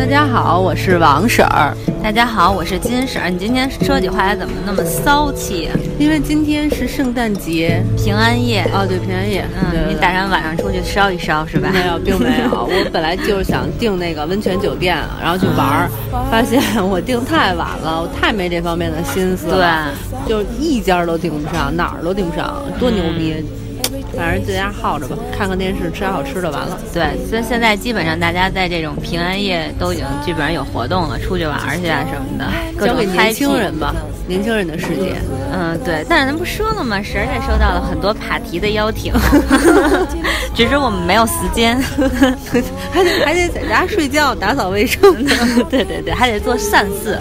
大家好，我是王婶儿。大家好，我是金婶儿。你今天说起话来怎么那么骚气啊？因为今天是圣诞节，平安夜。哦，对，平安夜。嗯，你打算晚上出去烧一烧是吧？没有，并没有。我本来就是想订那个温泉酒店，然后去玩儿，发现我订太晚了，我太没这方面的心思了。对，就是一家都订不上，哪儿都订不上，多牛逼！反正在家耗着吧，看看电视，吃点好吃的，完了。对，所以现在基本上大家在这种平安夜都已经基本上有活动了，出去玩去啊什么的。交给年轻人吧，年轻人的世界。嗯，对。但是咱不说了吗？婶儿也收到了很多帕提的邀请，只是我们没有时间，还得还得在家睡觉、打扫卫生。对对对，还得做善事。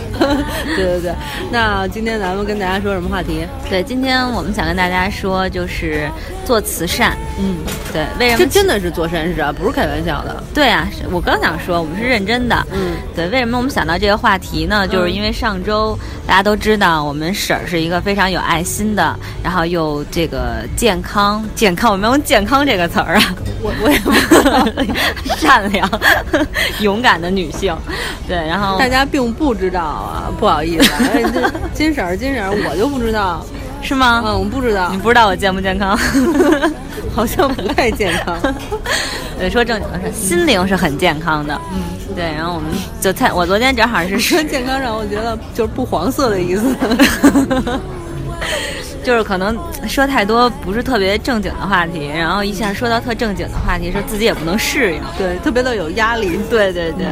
对对对。那今天咱们跟大家说什么话题？对，今天我们想跟大家说就是做慈善。嗯，对，为什么？这真的是做善事啊，不是开玩笑的。对啊，我刚想说，我们是认真的。嗯，对，为什么我们想到这个话题呢？就是因为上周大家都知道，我们婶儿是一个非常有爱心的，然后又这个健康健康，我们用健康这个词儿啊，我我也不 善良、勇敢的女性。对，然后大家并不知道啊，不好意思，金婶儿金婶儿，我就不知道。是吗？嗯，我不知道。你不知道我健不健康？好像不太健康。对，说正经的是，心灵是很健康的。嗯，对。然后我们就太，我昨天正好是 说健康，上我觉得就是不黄色的意思。就是可能说太多不是特别正经的话题，然后一下说到特正经的话题，说自己也不能适应，对，特别的有压力。对对对，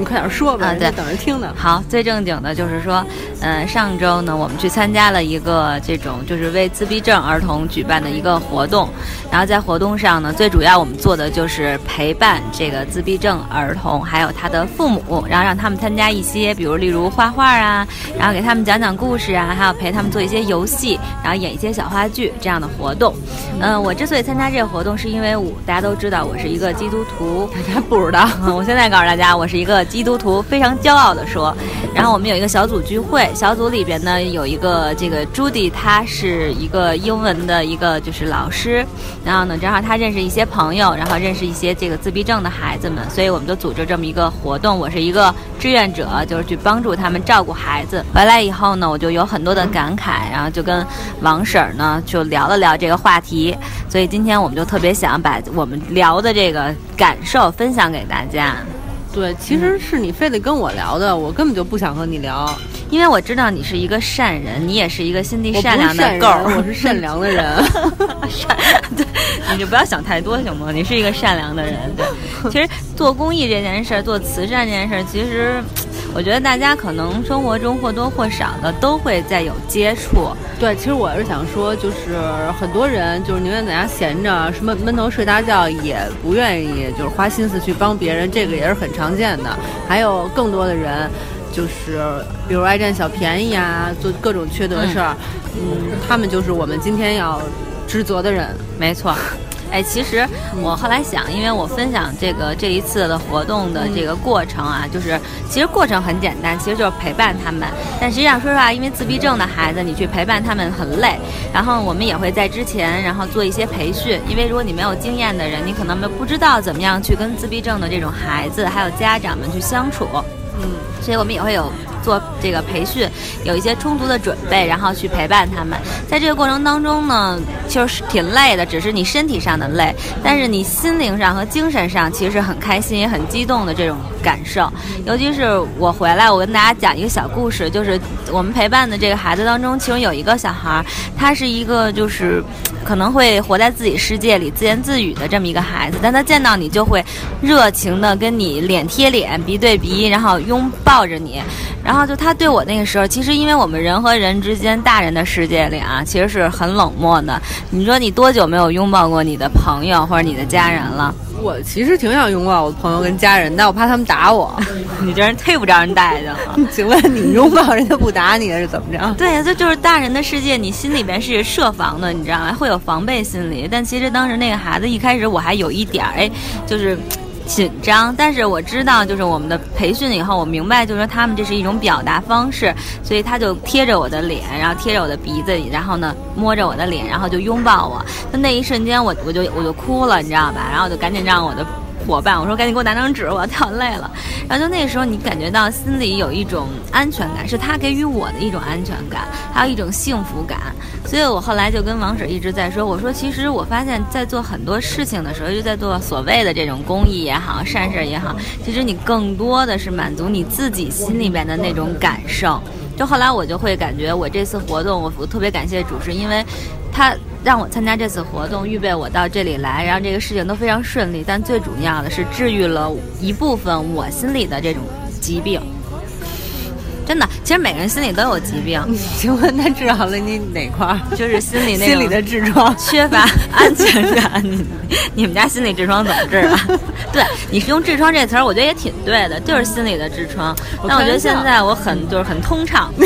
你快点说吧，啊，对，等着听呢。好，最正经的就是说，嗯，上周呢，我们去参加了一个这种就是为自闭症儿童举办的一个活动，然后在活动上呢，最主要我们做的就是陪伴这个自闭症儿童还有他的父母，然后让他们参加一些，比如例如画画啊，然后给他们讲讲故事啊，还有陪他们做一些游戏，然后。然后演一些小话剧这样的活动，嗯，我之所以参加这个活动，是因为我大家都知道我是一个基督徒，大家不知道，我现在告诉大家，我是一个基督徒，非常骄傲的说。然后我们有一个小组聚会，小组里边呢有一个这个朱迪，他是一个英文的一个就是老师，然后呢正好他认识一些朋友，然后认识一些这个自闭症的孩子们，所以我们就组织这么一个活动。我是一个志愿者，就是去帮助他们照顾孩子。回来以后呢，我就有很多的感慨，然后就跟。王婶儿呢，就聊了聊这个话题，所以今天我们就特别想把我们聊的这个感受分享给大家。对，其实是你非得跟我聊的，我根本就不想和你聊，因为我知道你是一个善人，你也是一个心地善良的狗，我是善良的人。善，对，你就不要想太多行吗？你是一个善良的人。对，其实做公益这件事儿，做慈善这件事儿，其实。我觉得大家可能生活中或多或少的都会在有接触。对，其实我是想说，就是很多人就是宁愿在家闲着，什么闷头睡大觉，也不愿意就是花心思去帮别人，这个也是很常见的。还有更多的人，就是比如爱占小便宜啊，做各种缺德事儿，嗯，他们就是我们今天要职责的人。没错。哎，其实我后来想，因为我分享这个这一次的活动的这个过程啊，就是其实过程很简单，其实就是陪伴他们。但实际上说实话，因为自闭症的孩子，你去陪伴他们很累。然后我们也会在之前，然后做一些培训，因为如果你没有经验的人，你可能不知道怎么样去跟自闭症的这种孩子还有家长们去相处。嗯，所以我们也会有。做这个培训，有一些充足的准备，然后去陪伴他们。在这个过程当中呢，就是挺累的，只是你身体上的累，但是你心灵上和精神上其实很开心，也很激动的这种感受。尤其是我回来，我跟大家讲一个小故事，就是我们陪伴的这个孩子当中，其中有一个小孩，他是一个就是可能会活在自己世界里自言自语的这么一个孩子，但他见到你就会热情的跟你脸贴脸、鼻对鼻，然后拥抱着你。然后就他对我那个时候，其实因为我们人和人之间，大人的世界里啊，其实是很冷漠的。你说你多久没有拥抱过你的朋友或者你的家人了？我其实挺想拥抱我的朋友跟家人，但我怕他们打我。你这人忒不招人待见了。请问你拥抱人家不打你是怎么着？对呀，这就是大人的世界，你心里边是设防的，你知道吗？会有防备心理。但其实当时那个孩子一开始我还有一点儿哎，就是。紧张，但是我知道，就是我们的培训以后，我明白，就是说他们这是一种表达方式，所以他就贴着我的脸，然后贴着我的鼻子，然后呢摸着我的脸，然后就拥抱我。那那一瞬间，我我就我就哭了，你知道吧？然后我就赶紧让我的。伙伴，我说赶紧给我拿张纸，我要跳累了。然后就那时候你感觉到心里有一种安全感，是他给予我的一种安全感，还有一种幸福感。所以我后来就跟王婶一直在说，我说其实我发现，在做很多事情的时候，就在做所谓的这种公益也好，善事也好，其实你更多的是满足你自己心里面的那种感受。就后来我就会感觉，我这次活动，我我特别感谢主持，因为他让我参加这次活动，预备我到这里来，然后这个事情都非常顺利。但最主要的是治愈了一部分我心里的这种疾病。真的，其实每个人心里都有疾病。请问他治好了你哪块儿？就是心里那心里的痔疮，缺乏安全感。你你们家心理痔疮怎么治啊？对，你是用痔疮这词儿，我觉得也挺对的，就是心里的痔疮。但我觉得现在我很就是很通畅。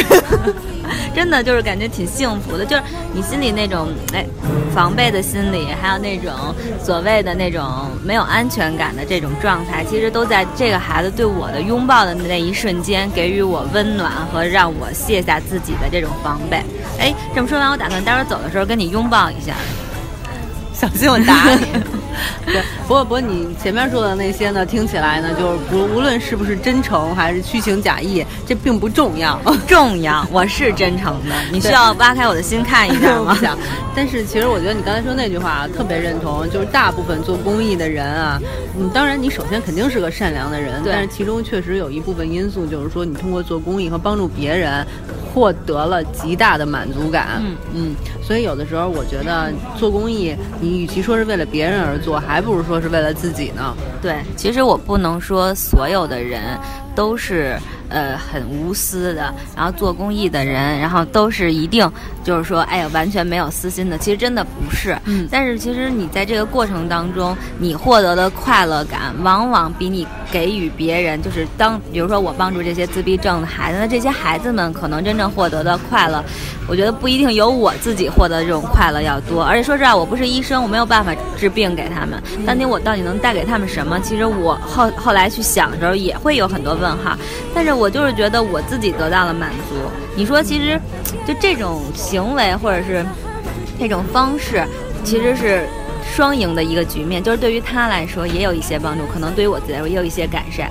真的就是感觉挺幸福的，就是你心里那种哎防备的心理，还有那种所谓的那种没有安全感的这种状态，其实都在这个孩子对我的拥抱的那一瞬间，给予我温暖和让我卸下自己的这种防备。哎，这么说完，我打算待会儿走的时候跟你拥抱一下。小心我打你！对，不过不过你前面说的那些呢，听起来呢，就是不无论是不是真诚还是虚情假意，这并不重要。重要，我是真诚的。你需要挖开我的心看一下吗？但是其实我觉得你刚才说那句话特别认同，就是大部分做公益的人啊，嗯，当然你首先肯定是个善良的人，但是其中确实有一部分因素，就是说你通过做公益和帮助别人。获得了极大的满足感，嗯嗯，所以有的时候我觉得做公益，你与其说是为了别人而做，还不如说是为了自己呢。对，其实我不能说所有的人都是。呃，很无私的，然后做公益的人，然后都是一定就是说，哎呀，完全没有私心的。其实真的不是，嗯。但是其实你在这个过程当中，你获得的快乐感，往往比你给予别人，就是当比如说我帮助这些自闭症的孩子，那这些孩子们可能真正获得的快乐，我觉得不一定有我自己获得这种快乐要多。而且说实话，我不是医生，我没有办法治病给他们。当年我到底能带给他们什么？其实我后后来去想的时候，也会有很多问号。但是。我就是觉得我自己得到了满足。你说，其实就这种行为或者是这种方式，其实是双赢的一个局面。就是对于他来说也有一些帮助，可能对于我自己来说也有一些改善。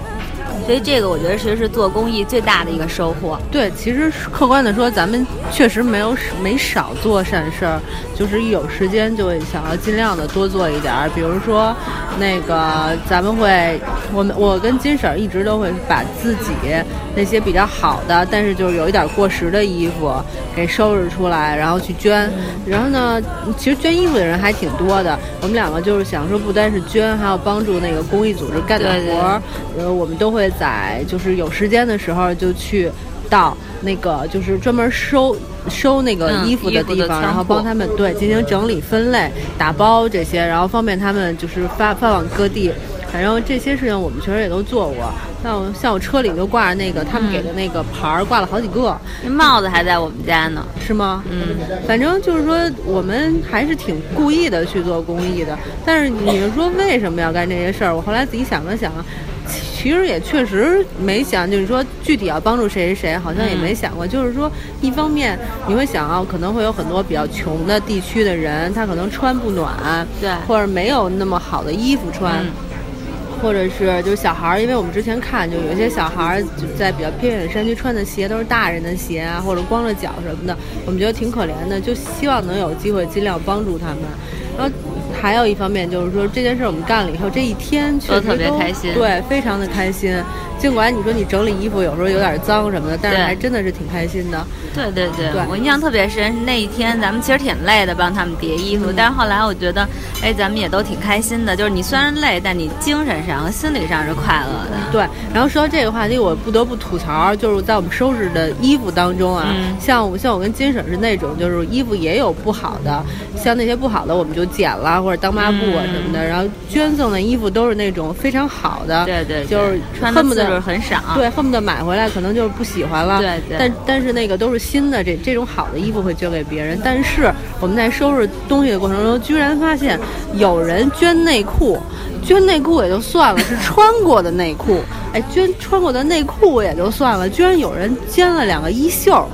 所以这个我觉得其实是做公益最大的一个收获。对，其实客观的说，咱们确实没有没少做善事儿，就是一有时间就会想要尽量的多做一点儿。比如说，那个咱们会，我们我跟金婶儿一直都会把自己那些比较好的，但是就是有一点过时的衣服给收拾出来，然后去捐。然后呢，其实捐衣服的人还挺多的。我们两个就是想说，不单是捐，还要帮助那个公益组织干点活儿。呃，我们都会。在就是有时间的时候就去到那个就是专门收收那个衣服的地方，然后帮他们对进行整理分类、打包这些，然后方便他们就是发发往各地。反正这些事情我们确实也都做过。像像我车里就挂着那个他们给的那个牌儿，挂了好几个。那帽子还在我们家呢，是吗？嗯，反正就是说我们还是挺故意的去做公益的。但是你们说为什么要干这些事儿？我后来自己想了想。其实也确实没想，就是说具体要帮助谁谁谁，好像也没想过。就是说，一方面你会想啊可能会有很多比较穷的地区的人，他可能穿不暖，对，或者没有那么好的衣服穿，或者是就是小孩儿，因为我们之前看，就有一些小孩儿在比较偏远的山区穿的鞋都是大人的鞋啊，或者光着脚什么的，我们觉得挺可怜的，就希望能有机会尽量帮助他们，然后。还有一方面就是说，这件事我们干了以后，这一天确实特别开心，对，非常的开心。尽管你说你整理衣服有时候有点脏什么的，但是还真的是挺开心的。对对对，我印象特别深，那一天咱们其实挺累的，帮他们叠衣服。但是后来我觉得，哎，咱们也都挺开心的。就是你虽然累，但你精神上和心理上是快乐的。对。然后说到这个话题，我不得不吐槽，就是在我们收拾的衣服当中啊，像我像我跟金婶是那种，就是衣服也有不好的，像那些不好的我们就剪了或者当抹布啊什么的。然后捐赠的衣服都是那种非常好的，对对，就是恨不得。就是很少，对，恨不得买回来可能就是不喜欢了。对对。但但是那个都是新的，这这种好的衣服会捐给别人。但是我们在收拾东西的过程中，居然发现有人捐内裤，捐内裤也就算了，是穿过的内裤。哎，捐穿过的内裤也就算了，居然有人捐了两个衣袖，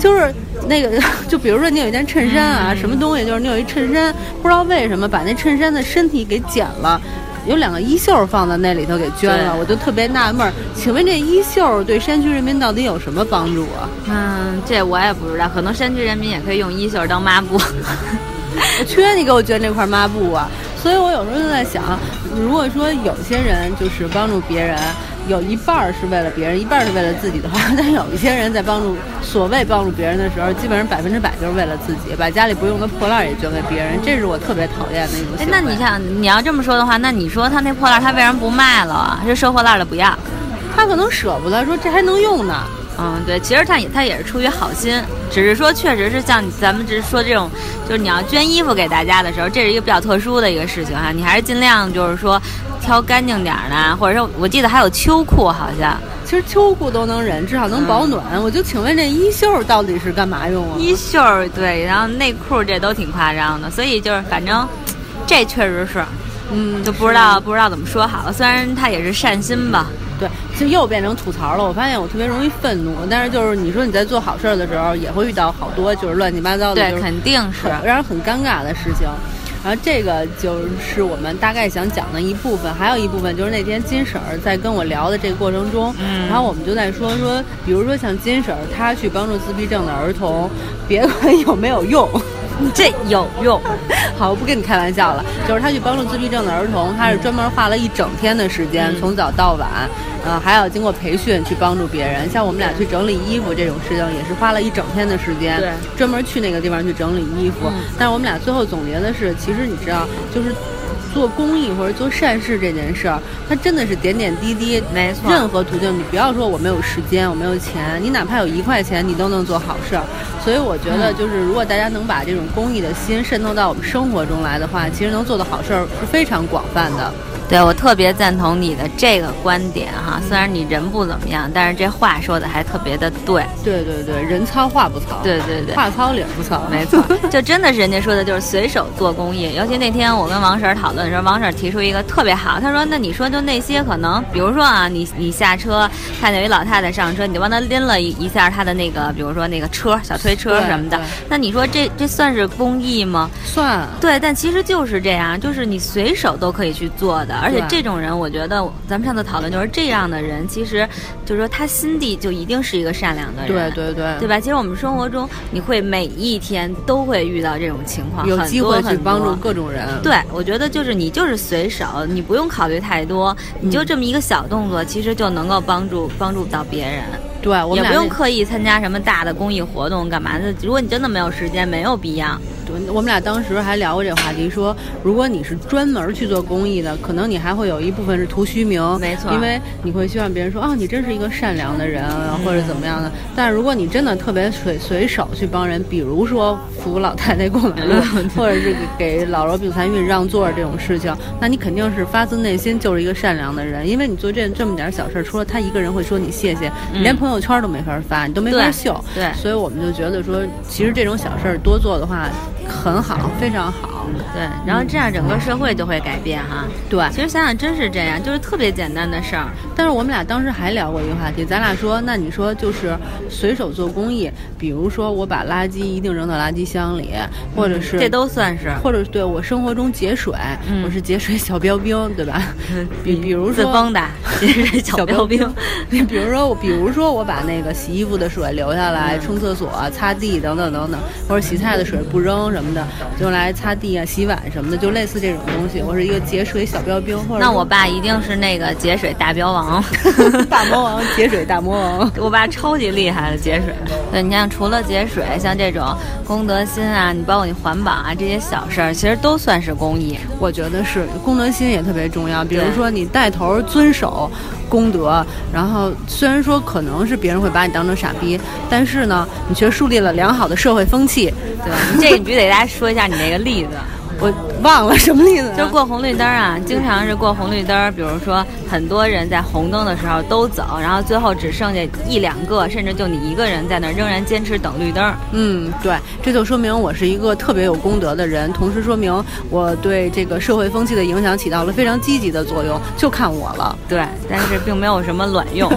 就是那个，就比如说你有一件衬衫啊，什么东西，就是你有一衬衫，不知道为什么把那衬衫的身体给剪了。有两个衣袖放在那里头给捐了，我就特别纳闷儿，请问这衣袖对山区人民到底有什么帮助啊？嗯，这我也不知道，可能山区人民也可以用衣袖当抹布。我缺你给我捐这块抹布啊！所以我有时候就在想，如果说有些人就是帮助别人，有一半儿是为了别人，一半儿是为了自己的话，但有一些人在帮助所谓帮助别人的时候，基本上百分之百就是为了自己，把家里不用的破烂也捐给别人，这是我特别讨厌的一种行为。那你像你要这么说的话，那你说他那破烂他为什么不卖了啊？这收破烂的不要，他可能舍不得，说这还能用呢。嗯，对，其实他也他也是出于好心，只是说确实是像咱们只是说这种，就是你要捐衣服给大家的时候，这是一个比较特殊的一个事情哈，你还是尽量就是说挑干净点的，或者说我记得还有秋裤好像，其实秋裤都能忍，至少能保暖。我就请问这衣袖到底是干嘛用啊？衣袖对，然后内裤这都挺夸张的，所以就是反正 这确实是，嗯，就不知道不知道怎么说好了。虽然他也是善心吧。对，就又变成吐槽了。我发现我特别容易愤怒，但是就是你说你在做好事儿的时候，也会遇到好多就是乱七八糟的，对，肯定是让人很尴尬的事情。然后这个就是我们大概想讲的一部分，还有一部分就是那天金婶儿在跟我聊的这个过程中，嗯，然后我们就在说说，比如说像金婶儿她去帮助自闭症的儿童，别管有没有用。这有用，好，我不跟你开玩笑了。就是他去帮助自闭症的儿童，他是专门花了一整天的时间，从早到晚，呃，还要经过培训去帮助别人。像我们俩去整理衣服这种事情，也是花了一整天的时间，对，专门去那个地方去整理衣服。但是我们俩最后总结的是，其实你知道，就是。做公益或者做善事这件事儿，它真的是点点滴滴，没错。任何途径，你不要说我没有时间，我没有钱，你哪怕有一块钱，你都能做好事儿。所以我觉得，就是如果大家能把这种公益的心渗透到我们生活中来的话，其实能做的好事儿是非常广泛的。对，我特别赞同你的这个观点哈。虽然你人不怎么样，但是这话说的还特别的对。对对对，人糙话不糙。对对对，话糙理不糙，没错。就真的是人家说的，就是随手做公益。尤其那天我跟王婶讨论的时候，王婶提出一个特别好，她说：“那你说就那些可能，比如说啊，你你下车看见一老太太上车，你就帮她拎了一一下她的那个，比如说那个车小推车什么的。那你说这这算是公益吗？算。对，但其实就是这样，就是你随手都可以去做的。而且这种人，我觉得咱们上次讨论就是这样的人，其实就是说他心地就一定是一个善良的人，对对对，对吧？其实我们生活中你会每一天都会遇到这种情况，有机会去帮助各种人。对，我觉得就是你就是随手，你不用考虑太多，你就这么一个小动作，其实就能够帮助帮助到别人。对，也不用刻意参加什么大的公益活动，干嘛的？如果你真的没有时间，没有必要。对，我们俩当时还聊过这个话题，说如果你是专门去做公益的，可能你还会有一部分是图虚名，没错，因为你会希望别人说，哦，你真是一个善良的人，或者怎么样的。但如果你真的特别随随手去帮人，比如说扶老太太过马路，或者是给老弱病残孕让座这种事情，那你肯定是发自内心就是一个善良的人，因为你做这这么点小事，除了他一个人会说你谢谢，你连朋友圈都没法发，你都没法秀。对，所以我们就觉得说，其实这种小事多做的话。很好，非常好，对，然后这样整个社会就会改变哈。对，其实想想真是这样，就是特别简单的事儿。但是我们俩当时还聊过一个话题，咱俩说，那你说就是随手做公益，比如说我把垃圾一定扔到垃圾箱里，或者是这都算是，或者对我生活中节水，我是节水小标兵，对吧？比比如说自封的节水小标兵，你比如说我，比如说我把那个洗衣服的水留下来冲厕所、擦地等等等等，或者洗菜的水不扔。什么的，就来擦地啊、洗碗什么的，就类似这种东西。我是一个节水小标兵，或者那我爸一定是那个节水大标王，大魔王，节水大魔王。我爸超级厉害的节水。对，你看，除了节水，像这种公德心啊，你包括你环保啊这些小事儿，其实都算是公益。我觉得是公德心也特别重要。比如说你带头遵守功德，然后虽然说可能是别人会把你当成傻逼，但是呢，你却树立了良好的社会风气。对吧？这你必须得给大家说一下你那个例子。我忘了什么例子，就是过红绿灯啊，经常是过红绿灯，比如说很多人在红灯的时候都走，然后最后只剩下一两个，甚至就你一个人在那儿仍然坚持等绿灯。嗯，对，这就说明我是一个特别有功德的人，同时说明我对这个社会风气的影响起到了非常积极的作用，就看我了。对，但是并没有什么卵用。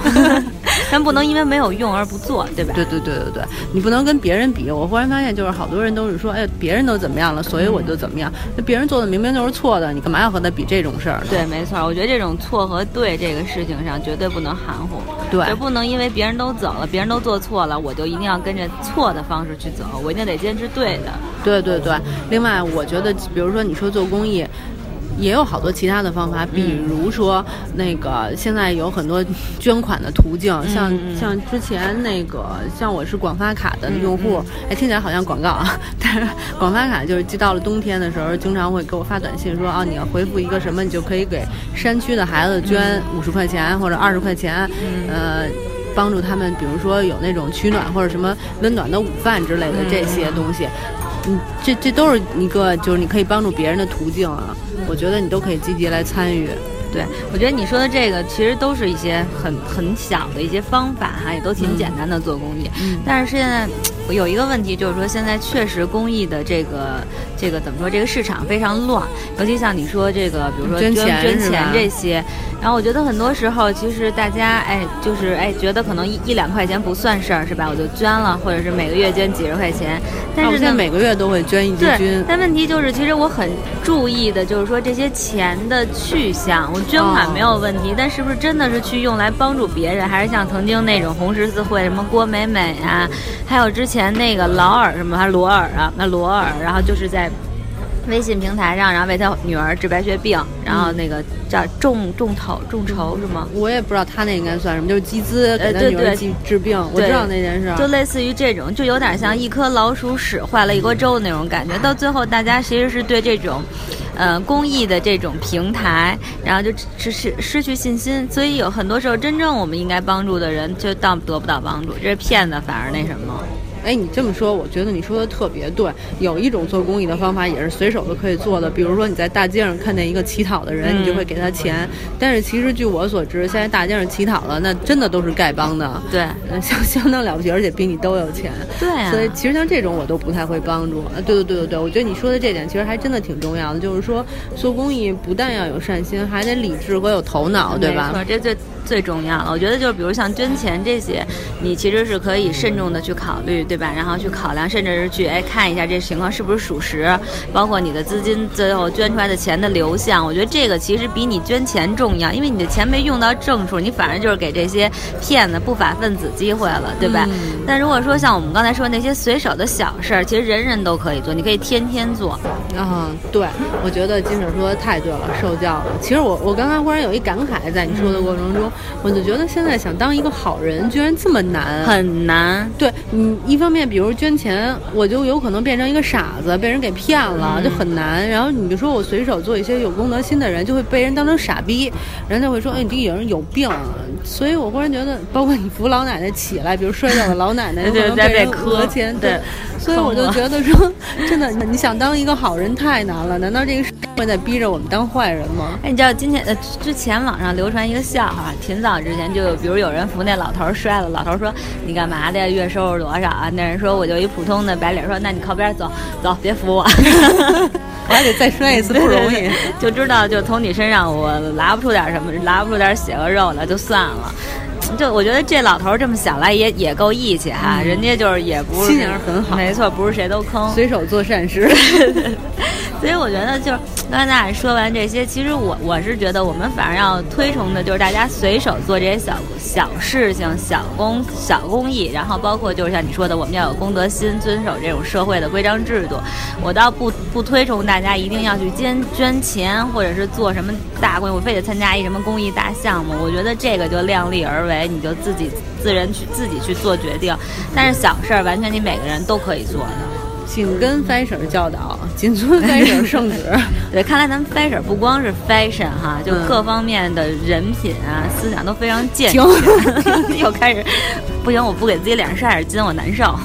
但不能因为没有用而不做，对吧？对对对对对，你不能跟别人比。我忽然发现，就是好多人都是说，哎，别人都怎么样了，所以我就怎么样。那别人做的明明就是错的，你干嘛要和他比这种事儿？对，没错。我觉得这种错和对这个事情上绝对不能含糊，对，就不能因为别人都走了，别人都做错了，我就一定要跟着错的方式去走，我一定得坚持对的。对对对。另外，我觉得，比如说你说做公益。也有好多其他的方法，比如说那个现在有很多捐款的途径，像像之前那个像我是广发卡的用户，哎，听起来好像广告啊，但是广发卡就是到了冬天的时候，经常会给我发短信说啊，你要回复一个什么，你就可以给山区的孩子捐五十块钱或者二十块钱，呃，帮助他们，比如说有那种取暖或者什么温暖的午饭之类的这些东西。嗯，这这都是一个就是你可以帮助别人的途径啊，我觉得你都可以积极来参与。对，我觉得你说的这个其实都是一些很很小的一些方法哈，也都挺简单的做公益。但是现在有一个问题，就是说现在确实公益的这个这个怎么说，这个市场非常乱，尤其像你说这个，比如说捐捐钱这些。然后我觉得很多时候，其实大家哎，就是哎，觉得可能一一两块钱不算事儿，是吧？我就捐了，或者是每个月捐几十块钱。但是呢，每个月都会捐一支军。但问题就是，其实我很注意的，就是说这些钱的去向。我捐款没有问题，但是不是真的是去用来帮助别人，还是像曾经那种红十字会什么郭美美啊，还有之前那个劳尔什么还罗尔啊，那罗尔，然后就是在。微信平台上，然后为他女儿治白血病，然后那个叫众众筹众筹是吗？我也不知道他那应该算什么，就是集资给他女儿治治病。我知道那件事，就类似于这种，就有点像一颗老鼠屎坏了一锅粥的那种感觉。到最后，大家其实是对这种，呃，公益的这种平台，然后就失失失去信心。所以有很多时候，真正我们应该帮助的人，就到得不到帮助，这是骗子，反而那什么。哎，你这么说，我觉得你说的特别对。有一种做公益的方法，也是随手都可以做的。比如说，你在大街上看见一个乞讨的人，你就会给他钱。但是，其实据我所知，现在大街上乞讨的，那真的都是丐帮的。对，相相当了不起，而且比你都有钱。对啊。所以，其实像这种，我都不太会帮助。对对对对对，我觉得你说的这点，其实还真的挺重要的。就是说，做公益不但要有善心，还得理智和有头脑，对吧？这最。最重要了，我觉得就是比如像捐钱这些，你其实是可以慎重的去考虑，对吧？然后去考量，甚至是去哎看一下这情况是不是属实，包括你的资金最后捐出来的钱的流向。我觉得这个其实比你捐钱重要，因为你的钱没用到正处，你反而就是给这些骗子、不法分子机会了，对吧？但如果说像我们刚才说那些随手的小事儿，其实人人都可以做，你可以天天做。嗯，对，我觉得金婶说的太对了，受教了。其实我我刚刚忽然有一感慨，在你说的过程中。我就觉得现在想当一个好人，居然这么难，很难。对你一方面，比如捐钱，我就有可能变成一个傻子，被人给骗了，就很难。然后你就说我随手做一些有公德心的人，就会被人当成傻逼，人家会说，哎，你这个人有病。所以我忽然觉得，包括你扶老奶奶起来，比如摔倒的老奶奶，有可能被人讹钱。对，所以我就觉得说，真的，你想当一个好人太难了。难道这个社会在逼着我们当坏人吗？哎，你知道今天呃，之前网上流传一个笑话，挺早之前就有，比如有人扶那老头摔了，老头说你干嘛的呀？月收入多少啊？那人说我就一普通的白领，说那你靠边走走，别扶我，我还得再摔一次不容易。就知道就从你身上我拉不出点什么，拉不出点血和肉来就算了。就我觉得这老头这么想来也也够义气哈，人家就是也不是心眼很好，没错，不是谁都坑，随手做善事。所以我觉得就刚才说完这些，其实我我是觉得我们反而要推崇的就是大家随手做这些小小事情、小公小公益，然后包括就是像你说的，我们要有公德心，遵守这种社会的规章制度。我倒不不推崇大家一定要去捐捐钱，或者是做什么大公益，我非得参加一什么公益大项目。我觉得这个就量力而为，你就自己自人去自己去做决定。但是小事儿，完全你每个人都可以做的。紧跟 fashion 教导，谨遵 fashion 圣旨。对，看来咱们 fashion 不光是 fashion 哈，就各方面的人品啊、思想都非常健全。又开始，不行，我不给自己脸上晒点金，我难受。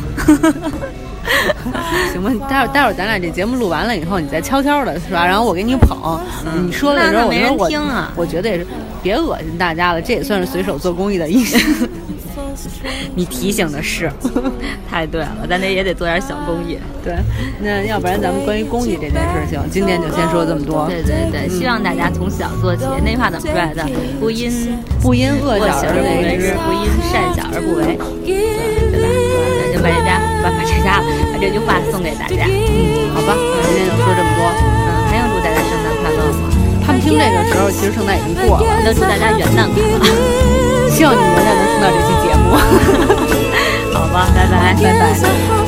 行吧，待会儿待会儿咱俩这节目录完了以后，你再悄悄的是吧？然后我给你捧。你说的时候，我说我，我觉得也是，别恶心大家了，这也算是随手做公益的意思。你提醒的是，太对了，咱得也得做点小公益。对，那要不然咱们关于公益这件事情，今天就先说这么多。对对对，希望大家从小做起。那句话怎么说来的？不因不因恶小而不为之，不因善小而不为，对吧？就把这家把把这家把这句话送给大家。嗯，好吧，那今天就说这么多。嗯，还用祝大家圣诞快乐吗？他们听这个时候，其实圣诞已经过了。那祝大家元旦快乐。希望你明天能听到这期节目，好吧？拜拜，拜拜。